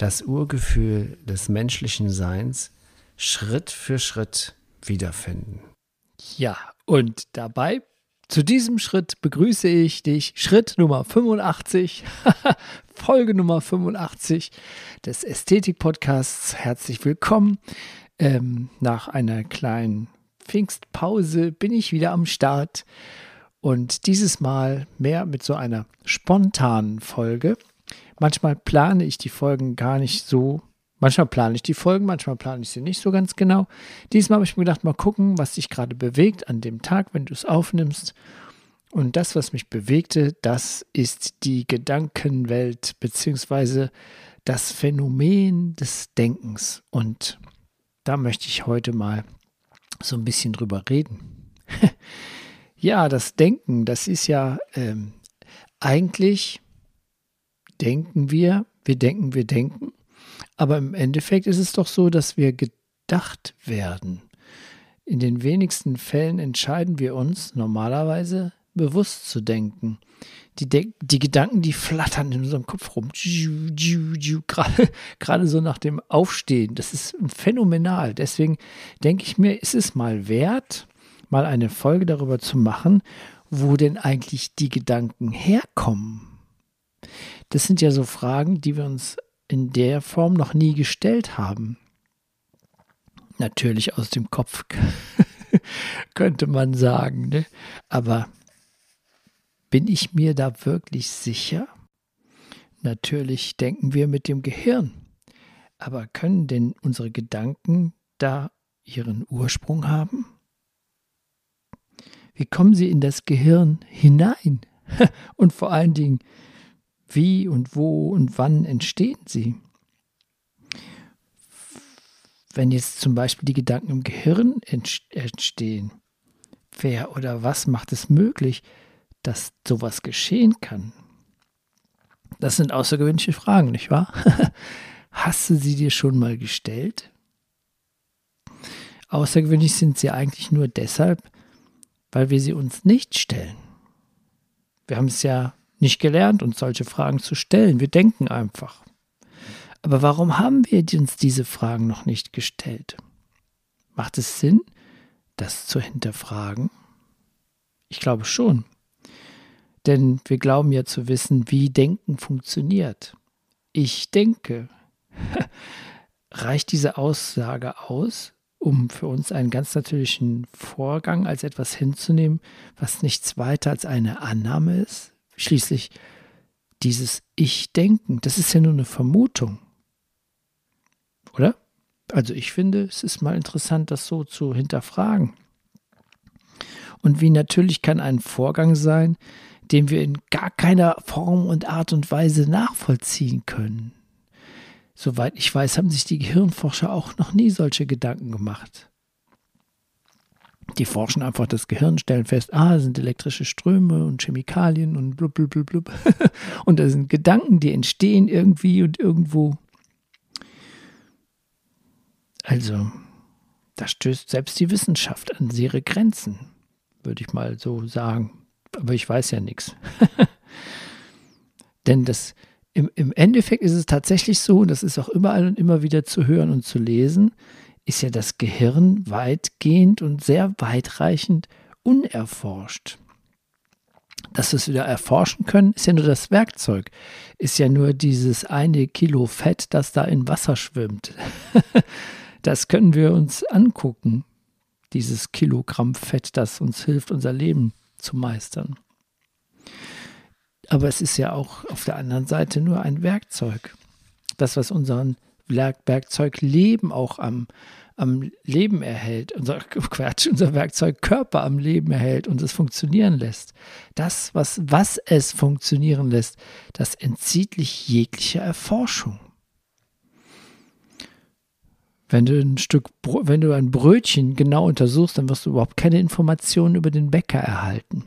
das Urgefühl des menschlichen Seins Schritt für Schritt wiederfinden. Ja, und dabei zu diesem Schritt begrüße ich dich. Schritt Nummer 85, Folge Nummer 85 des Ästhetik-Podcasts. Herzlich willkommen. Ähm, nach einer kleinen Pfingstpause bin ich wieder am Start und dieses Mal mehr mit so einer spontanen Folge. Manchmal plane ich die Folgen gar nicht so. Manchmal plane ich die Folgen, manchmal plane ich sie nicht so ganz genau. Diesmal habe ich mir gedacht, mal gucken, was dich gerade bewegt an dem Tag, wenn du es aufnimmst. Und das, was mich bewegte, das ist die Gedankenwelt beziehungsweise das Phänomen des Denkens. Und da möchte ich heute mal so ein bisschen drüber reden. ja, das Denken, das ist ja ähm, eigentlich denken wir, wir denken, wir denken. Aber im Endeffekt ist es doch so, dass wir gedacht werden. In den wenigsten Fällen entscheiden wir uns normalerweise bewusst zu denken. Die, De die Gedanken, die flattern in unserem Kopf rum. Gerade so nach dem Aufstehen. Das ist phänomenal. Deswegen denke ich mir, ist es mal wert, mal eine Folge darüber zu machen, wo denn eigentlich die Gedanken herkommen. Das sind ja so Fragen, die wir uns in der Form noch nie gestellt haben. Natürlich aus dem Kopf, könnte man sagen. Ne? Aber bin ich mir da wirklich sicher? Natürlich denken wir mit dem Gehirn. Aber können denn unsere Gedanken da ihren Ursprung haben? Wie kommen sie in das Gehirn hinein? Und vor allen Dingen, wie und wo und wann entstehen sie? Wenn jetzt zum Beispiel die Gedanken im Gehirn entstehen, wer oder was macht es möglich, dass sowas geschehen kann? Das sind außergewöhnliche Fragen, nicht wahr? Hast du sie dir schon mal gestellt? Außergewöhnlich sind sie eigentlich nur deshalb, weil wir sie uns nicht stellen. Wir haben es ja nicht gelernt, uns solche Fragen zu stellen. Wir denken einfach. Aber warum haben wir uns diese Fragen noch nicht gestellt? Macht es Sinn, das zu hinterfragen? Ich glaube schon. Denn wir glauben ja zu wissen, wie Denken funktioniert. Ich denke. Reicht diese Aussage aus, um für uns einen ganz natürlichen Vorgang als etwas hinzunehmen, was nichts weiter als eine Annahme ist? Schließlich dieses Ich-Denken, das ist ja nur eine Vermutung. Oder? Also ich finde, es ist mal interessant, das so zu hinterfragen. Und wie natürlich kann ein Vorgang sein, den wir in gar keiner Form und Art und Weise nachvollziehen können. Soweit ich weiß, haben sich die Gehirnforscher auch noch nie solche Gedanken gemacht. Die forschen einfach das Gehirn, stellen fest, ah, sind elektrische Ströme und Chemikalien und blub, blub, blub, blub. Und da sind Gedanken, die entstehen irgendwie und irgendwo. Also, da stößt selbst die Wissenschaft an ihre Grenzen, würde ich mal so sagen. Aber ich weiß ja nichts. Denn das, im, im Endeffekt ist es tatsächlich so, und das ist auch überall und immer wieder zu hören und zu lesen, ist ja das Gehirn weitgehend und sehr weitreichend unerforscht. Dass wir es wieder erforschen können, ist ja nur das Werkzeug, ist ja nur dieses eine Kilo Fett, das da in Wasser schwimmt. das können wir uns angucken, dieses Kilogramm Fett, das uns hilft, unser Leben zu meistern. Aber es ist ja auch auf der anderen Seite nur ein Werkzeug. Das, was unseren Werkzeug Leben auch am, am Leben erhält, unser Quatsch, unser Werkzeug Körper am Leben erhält und es funktionieren lässt. Das, was, was es funktionieren lässt, das entzieht sich jeglicher Erforschung. Wenn du ein Stück, wenn du ein Brötchen genau untersuchst, dann wirst du überhaupt keine Informationen über den Bäcker erhalten.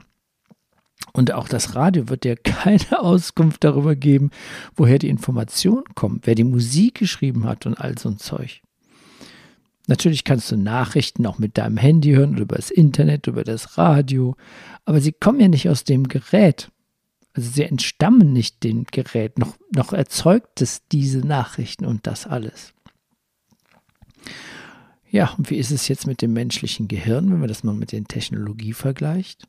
Und auch das Radio wird dir keine Auskunft darüber geben, woher die Informationen kommen, wer die Musik geschrieben hat und all so ein Zeug. Natürlich kannst du Nachrichten auch mit deinem Handy hören oder über das Internet, über das Radio, aber sie kommen ja nicht aus dem Gerät. Also sie entstammen nicht dem Gerät, noch, noch erzeugt es diese Nachrichten und das alles. Ja, und wie ist es jetzt mit dem menschlichen Gehirn, wenn man das mal mit der Technologie vergleicht?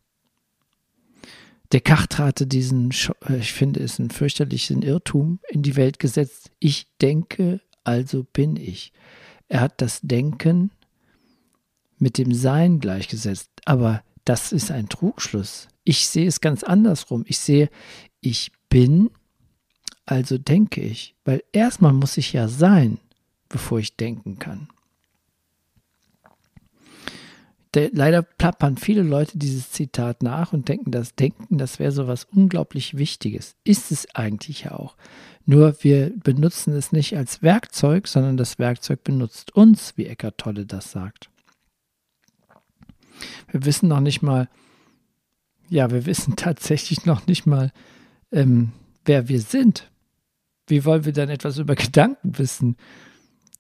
Descartes hatte diesen, äh, ich finde es einen fürchterlichen Irrtum in die Welt gesetzt. Ich denke, also bin ich. Er hat das Denken mit dem Sein gleichgesetzt. Aber das ist ein Trugschluss. Ich sehe es ganz andersrum. Ich sehe, ich bin, also denke ich. Weil erstmal muss ich ja sein, bevor ich denken kann. Der, leider plappern viele Leute dieses Zitat nach und denken, das Denken, das wäre so was unglaublich Wichtiges. Ist es eigentlich ja auch. Nur wir benutzen es nicht als Werkzeug, sondern das Werkzeug benutzt uns, wie Eckart Tolle das sagt. Wir wissen noch nicht mal, ja, wir wissen tatsächlich noch nicht mal, ähm, wer wir sind. Wie wollen wir dann etwas über Gedanken wissen?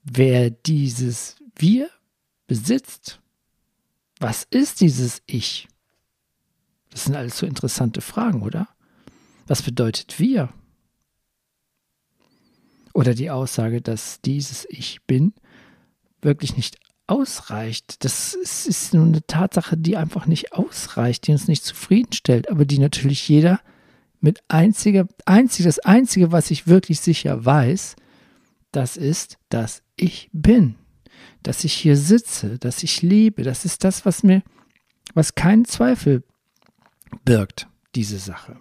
Wer dieses Wir besitzt? Was ist dieses Ich? Das sind alles so interessante Fragen, oder? Was bedeutet wir? Oder die Aussage, dass dieses Ich bin wirklich nicht ausreicht. Das ist, nur eine Tatsache, die einfach nicht ausreicht, die uns nicht zufriedenstellt, aber die natürlich jeder mit einziger, einzig, das Einzige, was ich wirklich sicher weiß, das ist, dass ich bin dass ich hier sitze, dass ich lebe. Das ist das, was mir, was keinen Zweifel birgt, diese Sache.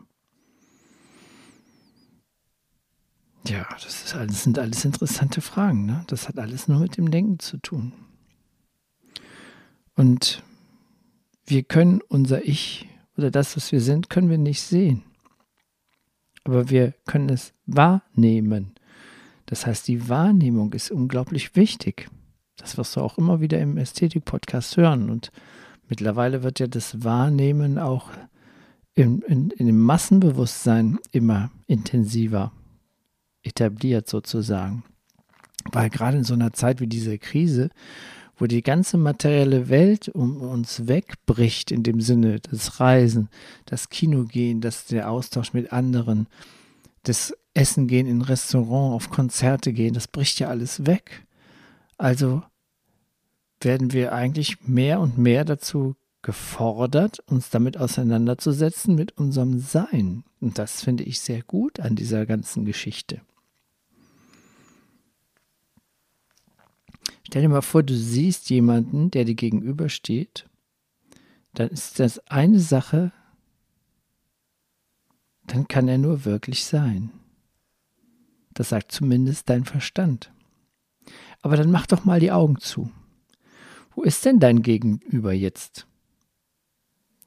Ja, das, alles, sind alles interessante Fragen. Ne? Das hat alles nur mit dem Denken zu tun. Und wir können unser Ich oder das, was wir sind, können wir nicht sehen. Aber wir können es wahrnehmen. Das heißt, die Wahrnehmung ist unglaublich wichtig. Das wirst du auch immer wieder im Ästhetik-Podcast hören. Und mittlerweile wird ja das Wahrnehmen auch in, in, in dem Massenbewusstsein immer intensiver etabliert sozusagen. Weil gerade in so einer Zeit wie diese Krise, wo die ganze materielle Welt um uns wegbricht, in dem Sinne das Reisen, das Kinogehen, das der Austausch mit anderen, das Essen gehen in Restaurant, auf Konzerte gehen, das bricht ja alles weg. Also werden wir eigentlich mehr und mehr dazu gefordert, uns damit auseinanderzusetzen mit unserem Sein. Und das finde ich sehr gut an dieser ganzen Geschichte. Stell dir mal vor, du siehst jemanden, der dir gegenübersteht, dann ist das eine Sache, dann kann er nur wirklich sein. Das sagt zumindest dein Verstand. Aber dann mach doch mal die Augen zu. Wo ist denn dein Gegenüber jetzt?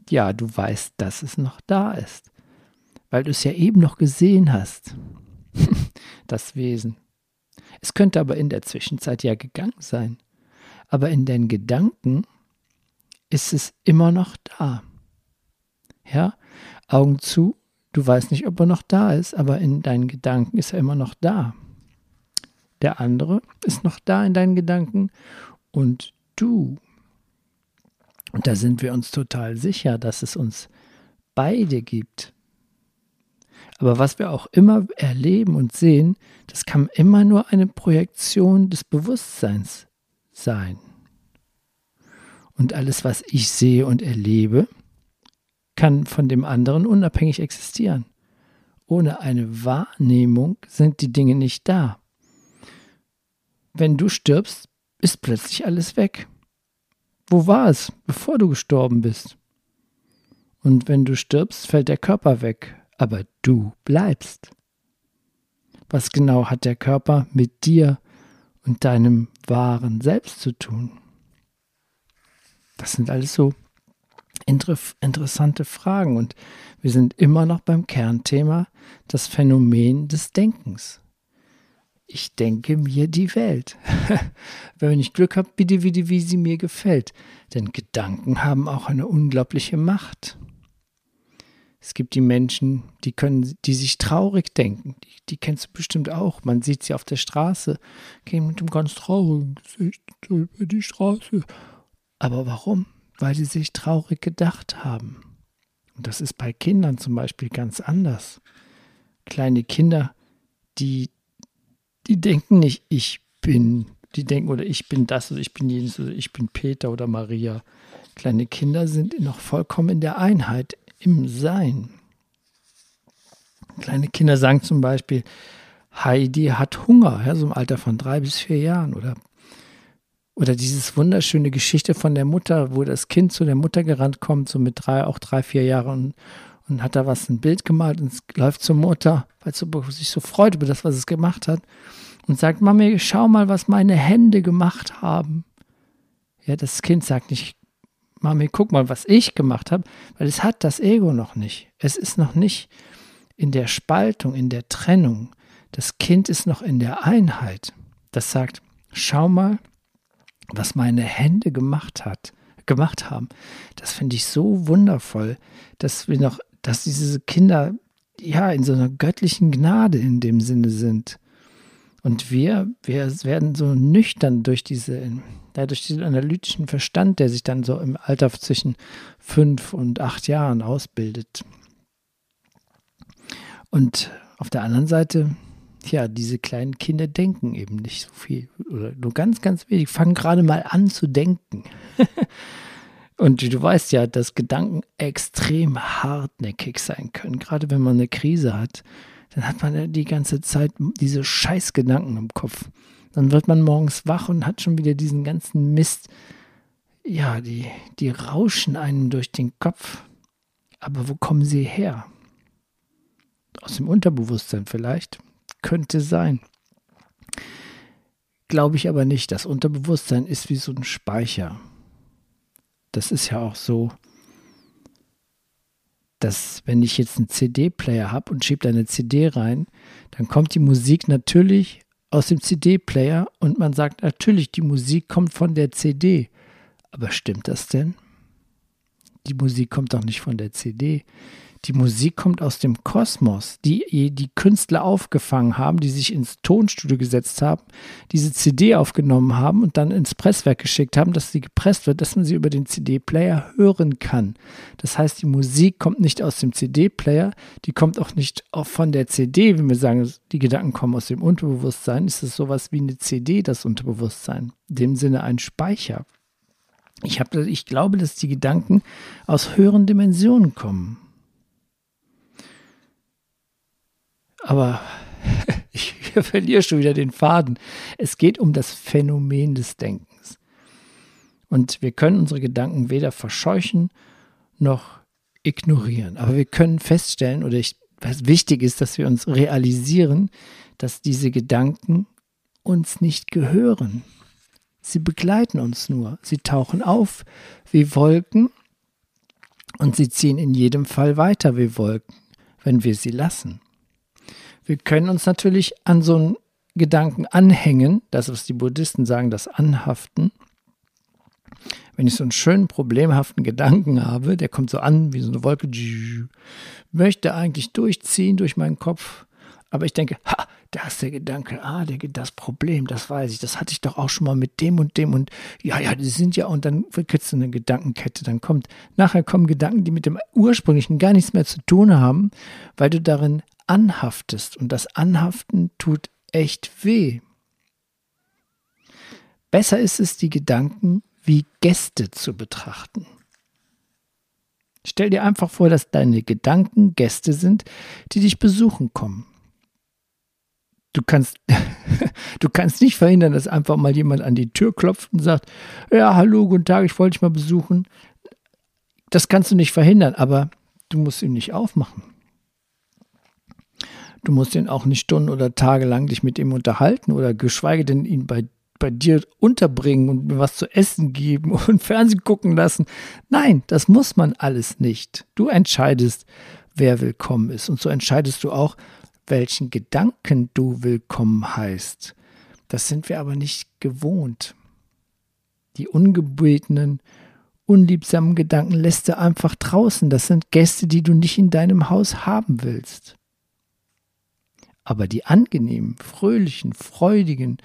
Ja, du weißt, dass es noch da ist, weil du es ja eben noch gesehen hast. das Wesen. Es könnte aber in der Zwischenzeit ja gegangen sein. Aber in deinen Gedanken ist es immer noch da. Ja, Augen zu, du weißt nicht, ob er noch da ist, aber in deinen Gedanken ist er immer noch da. Der andere ist noch da in deinen Gedanken und du. Und da sind wir uns total sicher, dass es uns beide gibt. Aber was wir auch immer erleben und sehen, das kann immer nur eine Projektion des Bewusstseins sein. Und alles, was ich sehe und erlebe, kann von dem anderen unabhängig existieren. Ohne eine Wahrnehmung sind die Dinge nicht da wenn du stirbst, ist plötzlich alles weg. Wo war es, bevor du gestorben bist? Und wenn du stirbst, fällt der Körper weg, aber du bleibst. Was genau hat der Körper mit dir und deinem wahren Selbst zu tun? Das sind alles so inter interessante Fragen und wir sind immer noch beim Kernthema, das Phänomen des Denkens. Ich denke mir die Welt. Wenn ich Glück habe, bitte wie, wie sie mir gefällt. Denn Gedanken haben auch eine unglaubliche Macht. Es gibt die Menschen, die können, die sich traurig denken. Die, die kennst du bestimmt auch. Man sieht sie auf der Straße, gehen mit einem ganz traurigen Gesicht über die Straße. Aber warum? Weil sie sich traurig gedacht haben. Und das ist bei Kindern zum Beispiel ganz anders. Kleine Kinder, die, die denken nicht, ich bin, die denken oder ich bin das oder ich bin jenes oder ich bin Peter oder Maria. Kleine Kinder sind noch vollkommen in der Einheit, im Sein. Kleine Kinder sagen zum Beispiel, Heidi hat Hunger, ja, so im Alter von drei bis vier Jahren. Oder, oder dieses wunderschöne Geschichte von der Mutter, wo das Kind zu der Mutter gerannt kommt, so mit drei, auch drei, vier Jahren und, hat da was, ein Bild gemalt und läuft zur Mutter, weil es sich so freut über das, was es gemacht hat und sagt, Mami, schau mal, was meine Hände gemacht haben. Ja, das Kind sagt nicht, Mami, guck mal, was ich gemacht habe, weil es hat das Ego noch nicht. Es ist noch nicht in der Spaltung, in der Trennung. Das Kind ist noch in der Einheit. Das sagt, schau mal, was meine Hände gemacht hat, gemacht haben. Das finde ich so wundervoll, dass wir noch, dass diese Kinder ja in so einer göttlichen Gnade in dem Sinne sind. Und wir, wir werden so nüchtern durch diese ja, durch diesen analytischen Verstand, der sich dann so im Alter zwischen fünf und acht Jahren ausbildet. Und auf der anderen Seite, ja, diese kleinen Kinder denken eben nicht so viel oder nur ganz, ganz wenig, fangen gerade mal an zu denken. Und du weißt ja, dass Gedanken extrem hartnäckig sein können. Gerade wenn man eine Krise hat, dann hat man ja die ganze Zeit diese Scheißgedanken im Kopf. Dann wird man morgens wach und hat schon wieder diesen ganzen Mist. Ja, die, die rauschen einem durch den Kopf. Aber wo kommen sie her? Aus dem Unterbewusstsein vielleicht? Könnte sein. Glaube ich aber nicht. Das Unterbewusstsein ist wie so ein Speicher. Das ist ja auch so, dass wenn ich jetzt einen CD-Player habe und schiebe da eine CD rein, dann kommt die Musik natürlich aus dem CD-Player und man sagt natürlich, die Musik kommt von der CD. Aber stimmt das denn? Die Musik kommt doch nicht von der CD. Die Musik kommt aus dem Kosmos, die die Künstler aufgefangen haben, die sich ins Tonstudio gesetzt haben, diese CD aufgenommen haben und dann ins Presswerk geschickt haben, dass sie gepresst wird, dass man sie über den CD-Player hören kann. Das heißt, die Musik kommt nicht aus dem CD-Player, die kommt auch nicht von der CD, wenn wir sagen, die Gedanken kommen aus dem Unterbewusstsein, ist es sowas wie eine CD, das Unterbewusstsein. In dem Sinne ein Speicher. Ich, hab, ich glaube, dass die Gedanken aus höheren Dimensionen kommen. Aber ich verliere schon wieder den Faden. Es geht um das Phänomen des Denkens. Und wir können unsere Gedanken weder verscheuchen noch ignorieren. Aber wir können feststellen, oder ich, was wichtig ist, dass wir uns realisieren, dass diese Gedanken uns nicht gehören. Sie begleiten uns nur. Sie tauchen auf wie Wolken und sie ziehen in jedem Fall weiter wie Wolken, wenn wir sie lassen. Wir können uns natürlich an so einen Gedanken anhängen, das, was die Buddhisten sagen, das Anhaften. Wenn ich so einen schönen problemhaften Gedanken habe, der kommt so an wie so eine Wolke, möchte eigentlich durchziehen durch meinen Kopf, aber ich denke, ha, da ist der Gedanke, ah, der, das Problem, das weiß ich, das hatte ich doch auch schon mal mit dem und dem und ja, ja, die sind ja, und dann wird so eine Gedankenkette, dann kommt, nachher kommen Gedanken, die mit dem ursprünglichen gar nichts mehr zu tun haben, weil du darin anhaftest. Und das Anhaften tut echt weh. Besser ist es, die Gedanken wie Gäste zu betrachten. Stell dir einfach vor, dass deine Gedanken Gäste sind, die dich besuchen kommen. Du kannst, du kannst nicht verhindern, dass einfach mal jemand an die Tür klopft und sagt, ja, hallo, guten Tag, ich wollte dich mal besuchen. Das kannst du nicht verhindern, aber du musst ihm nicht aufmachen. Du musst ihn auch nicht Stunden oder Tage lang dich mit ihm unterhalten oder geschweige denn ihn bei, bei dir unterbringen und mir was zu essen geben und Fernsehen gucken lassen. Nein, das muss man alles nicht. Du entscheidest, wer willkommen ist. Und so entscheidest du auch, welchen Gedanken du willkommen heißt. Das sind wir aber nicht gewohnt. Die ungebetenen, unliebsamen Gedanken lässt du einfach draußen. Das sind Gäste, die du nicht in deinem Haus haben willst. Aber die angenehmen, fröhlichen, freudigen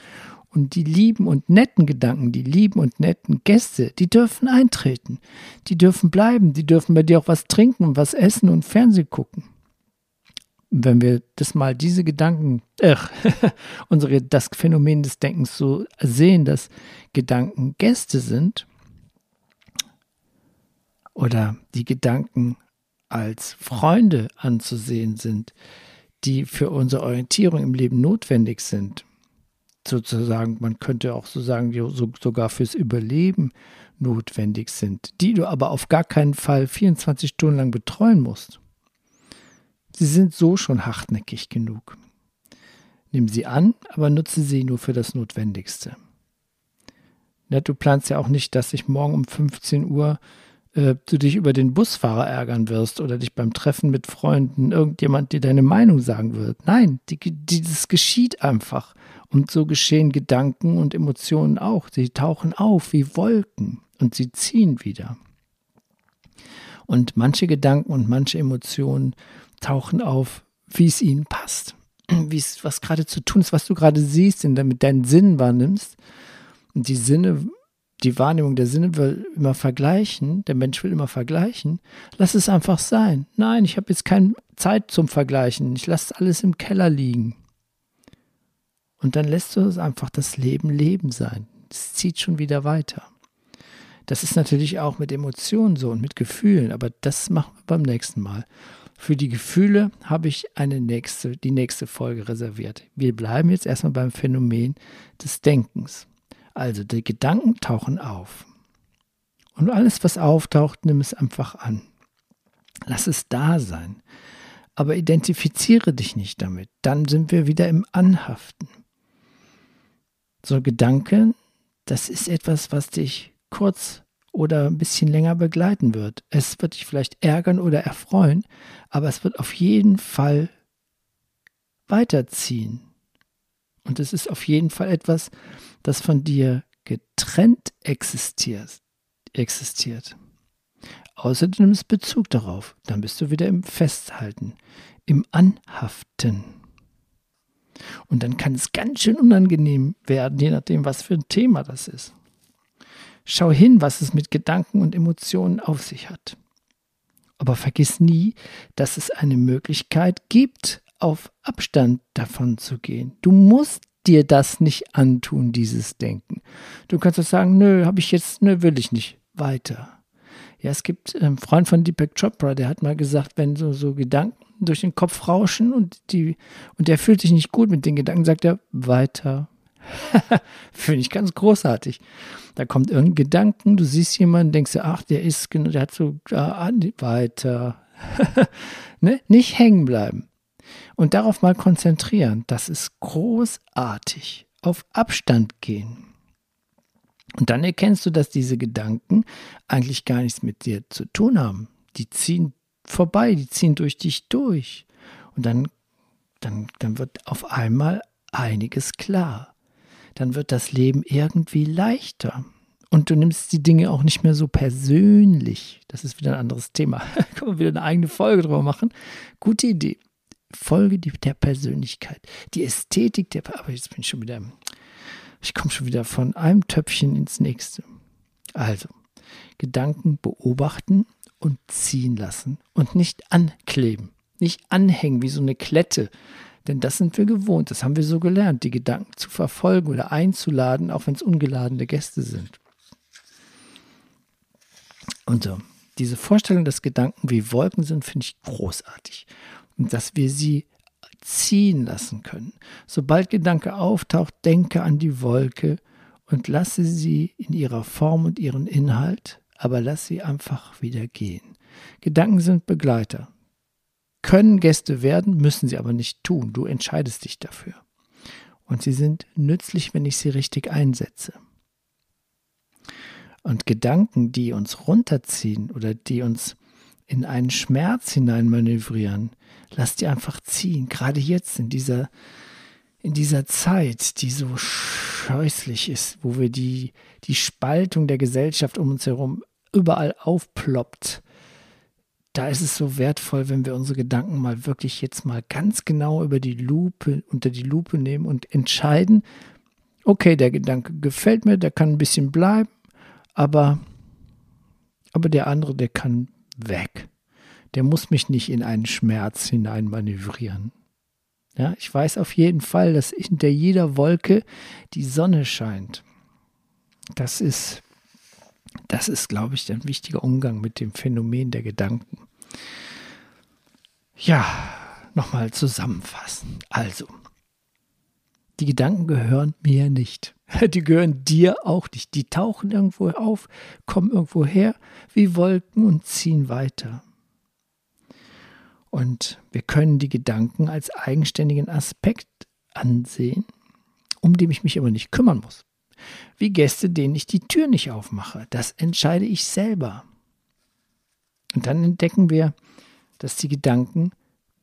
und die lieben und netten Gedanken, die lieben und netten Gäste, die dürfen eintreten. Die dürfen bleiben. Die dürfen bei dir auch was trinken und was essen und Fernsehen gucken. Und wenn wir das mal diese Gedanken, äh, unsere, das Phänomen des Denkens so sehen, dass Gedanken Gäste sind oder die Gedanken als Freunde anzusehen sind, die für unsere Orientierung im Leben notwendig sind, sozusagen, man könnte auch so sagen, die so, sogar fürs Überleben notwendig sind, die du aber auf gar keinen Fall 24 Stunden lang betreuen musst. Sie sind so schon hartnäckig genug. Nimm sie an, aber nutze sie nur für das Notwendigste. Ja, du planst ja auch nicht, dass ich morgen um 15 Uhr äh, du dich über den Busfahrer ärgern wirst oder dich beim Treffen mit Freunden irgendjemand dir deine Meinung sagen wird. Nein, die, die, das geschieht einfach. Und so geschehen Gedanken und Emotionen auch. Sie tauchen auf wie Wolken und sie ziehen wieder. Und manche Gedanken und manche Emotionen tauchen auf, wie es ihnen passt, wie es, was gerade zu tun ist, was du gerade siehst, damit deinen Sinn wahrnimmst. Und die Sinne, die Wahrnehmung der Sinne will immer vergleichen, der Mensch will immer vergleichen. Lass es einfach sein. Nein, ich habe jetzt keine Zeit zum Vergleichen. Ich lasse alles im Keller liegen. Und dann lässt du es einfach das Leben Leben sein. Es zieht schon wieder weiter. Das ist natürlich auch mit Emotionen so und mit Gefühlen, aber das machen wir beim nächsten Mal. Für die Gefühle habe ich eine nächste, die nächste Folge reserviert. Wir bleiben jetzt erstmal beim Phänomen des Denkens. Also die Gedanken tauchen auf. Und alles, was auftaucht, nimm es einfach an. Lass es da sein. Aber identifiziere dich nicht damit. Dann sind wir wieder im Anhaften. So Gedanken, das ist etwas, was dich kurz oder ein bisschen länger begleiten wird. Es wird dich vielleicht ärgern oder erfreuen, aber es wird auf jeden Fall weiterziehen. Und es ist auf jeden Fall etwas, das von dir getrennt existiert. existiert. Außer du nimmst Bezug darauf, dann bist du wieder im Festhalten, im Anhaften. Und dann kann es ganz schön unangenehm werden, je nachdem, was für ein Thema das ist. Schau hin, was es mit Gedanken und Emotionen auf sich hat. Aber vergiss nie, dass es eine Möglichkeit gibt, auf Abstand davon zu gehen. Du musst dir das nicht antun, dieses Denken. Du kannst doch sagen, nö, habe ich jetzt, nö, will ich nicht. Weiter. Ja, es gibt einen Freund von Deepak Chopra, der hat mal gesagt, wenn so, so Gedanken durch den Kopf rauschen und die und der fühlt sich nicht gut mit den Gedanken, sagt er weiter. Finde ich ganz großartig. Da kommt irgendein Gedanken, du siehst jemanden, denkst du, ach, der ist, der hat so äh, weiter. ne? Nicht hängen bleiben. Und darauf mal konzentrieren. Das ist großartig. Auf Abstand gehen. Und dann erkennst du, dass diese Gedanken eigentlich gar nichts mit dir zu tun haben. Die ziehen vorbei, die ziehen durch dich durch. Und dann, dann, dann wird auf einmal einiges klar. Dann wird das Leben irgendwie leichter. Und du nimmst die Dinge auch nicht mehr so persönlich. Das ist wieder ein anderes Thema. Kann man wieder eine eigene Folge drüber machen. Gute Idee. Folge der Persönlichkeit. Die Ästhetik der. Aber jetzt bin ich schon wieder. Ich komme schon wieder von einem Töpfchen ins nächste. Also, Gedanken beobachten und ziehen lassen und nicht ankleben, nicht anhängen wie so eine Klette. Denn das sind wir gewohnt, das haben wir so gelernt, die Gedanken zu verfolgen oder einzuladen, auch wenn es ungeladene Gäste sind. Und so, diese Vorstellung, dass Gedanken wie Wolken sind, finde ich großartig. Dass wir sie ziehen lassen können. Sobald Gedanke auftaucht, denke an die Wolke und lasse sie in ihrer Form und ihren Inhalt aber lass sie einfach wieder gehen. Gedanken sind Begleiter. Können Gäste werden, müssen sie aber nicht tun. Du entscheidest dich dafür. Und sie sind nützlich, wenn ich sie richtig einsetze. Und Gedanken, die uns runterziehen oder die uns in einen Schmerz hinein manövrieren. Lass die einfach ziehen, gerade jetzt in dieser, in dieser Zeit, die so scheußlich ist, wo wir die, die Spaltung der Gesellschaft um uns herum überall aufploppt. Da ist es so wertvoll, wenn wir unsere Gedanken mal wirklich jetzt mal ganz genau über die Lupe, unter die Lupe nehmen und entscheiden, okay, der Gedanke gefällt mir, der kann ein bisschen bleiben, aber, aber der andere, der kann weg. Der muss mich nicht in einen Schmerz hinein manövrieren. Ja, ich weiß auf jeden Fall, dass hinter jeder Wolke die Sonne scheint. Das ist, das ist, glaube ich, ein wichtiger Umgang mit dem Phänomen der Gedanken. Ja, nochmal zusammenfassen. Also, die Gedanken gehören mir nicht. Die gehören dir auch nicht. Die tauchen irgendwo auf, kommen irgendwo her wie Wolken und ziehen weiter. Und wir können die Gedanken als eigenständigen Aspekt ansehen, um den ich mich aber nicht kümmern muss. Wie Gäste, denen ich die Tür nicht aufmache. Das entscheide ich selber. Und dann entdecken wir, dass die Gedanken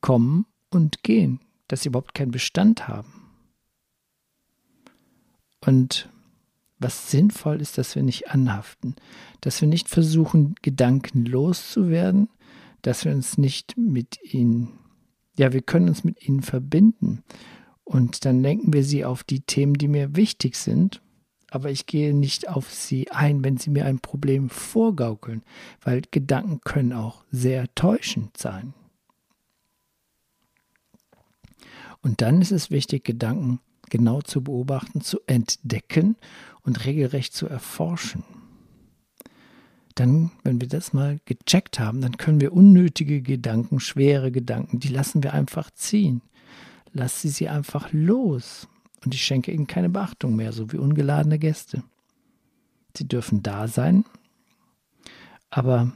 kommen und gehen, dass sie überhaupt keinen Bestand haben. Und was sinnvoll ist, dass wir nicht anhaften, dass wir nicht versuchen, Gedanken loszuwerden, dass wir uns nicht mit ihnen, ja, wir können uns mit ihnen verbinden. Und dann lenken wir sie auf die Themen, die mir wichtig sind. Aber ich gehe nicht auf sie ein, wenn sie mir ein Problem vorgaukeln, weil Gedanken können auch sehr täuschend sein. Und dann ist es wichtig, Gedanken genau zu beobachten, zu entdecken und regelrecht zu erforschen dann, wenn wir das mal gecheckt haben, dann können wir unnötige Gedanken, schwere Gedanken, die lassen wir einfach ziehen. Lass sie sie einfach los. Und ich schenke ihnen keine Beachtung mehr, so wie ungeladene Gäste. Sie dürfen da sein, aber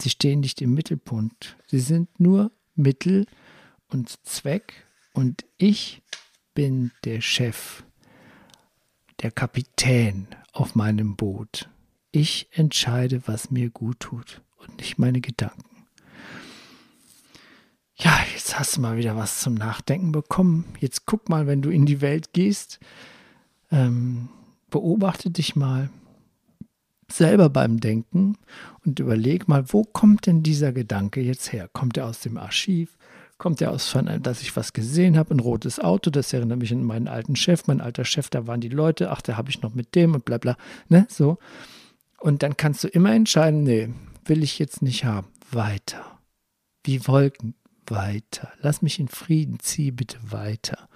sie stehen nicht im Mittelpunkt. Sie sind nur Mittel und Zweck und ich bin der Chef, der Kapitän auf meinem Boot. Ich entscheide, was mir gut tut und nicht meine Gedanken. Ja, jetzt hast du mal wieder was zum Nachdenken bekommen. Jetzt guck mal, wenn du in die Welt gehst, ähm, beobachte dich mal selber beim Denken und überleg mal, wo kommt denn dieser Gedanke jetzt her? Kommt er aus dem Archiv? Kommt er aus, von, dass ich was gesehen habe, ein rotes Auto, das erinnert mich an meinen alten Chef, mein alter Chef, da waren die Leute, ach, da habe ich noch mit dem und bla bla, ne, so. Und dann kannst du immer entscheiden, nee, will ich jetzt nicht haben. Weiter. Wie Wolken. Weiter. Lass mich in Frieden, zieh bitte weiter.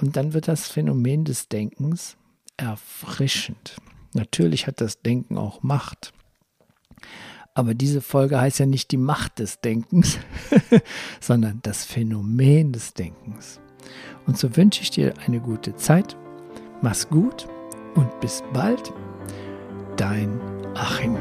Und dann wird das Phänomen des Denkens erfrischend. Natürlich hat das Denken auch Macht. Aber diese Folge heißt ja nicht die Macht des Denkens, sondern das Phänomen des Denkens. Und so wünsche ich dir eine gute Zeit. Mach's gut und bis bald dein Achim.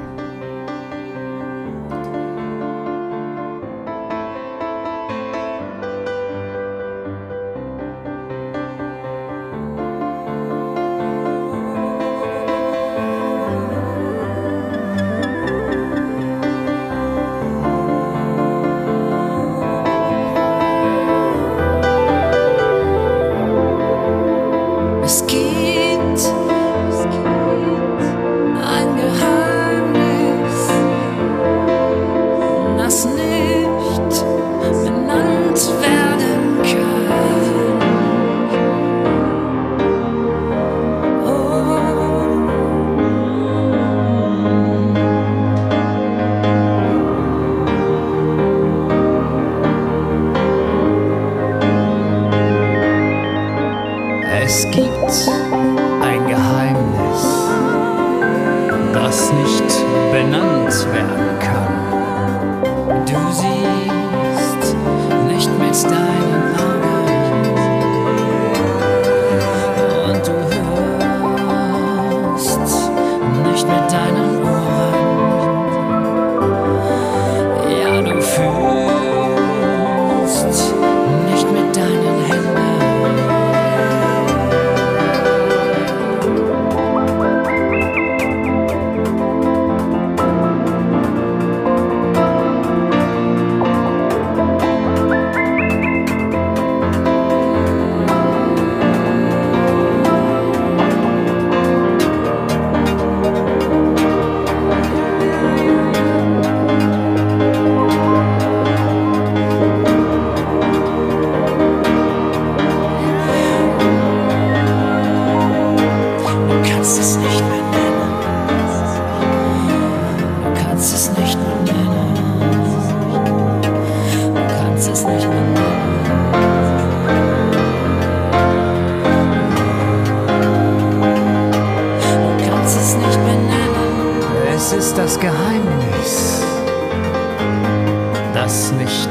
das nicht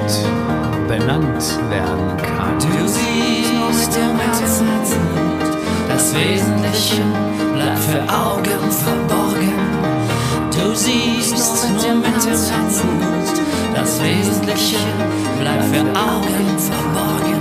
benannt werden kann. Du siehst im Herzen das Wesentliche bleibt für Augen verborgen. Du siehst nur mit dem Herzen das Wesentliche bleibt für Augen verborgen.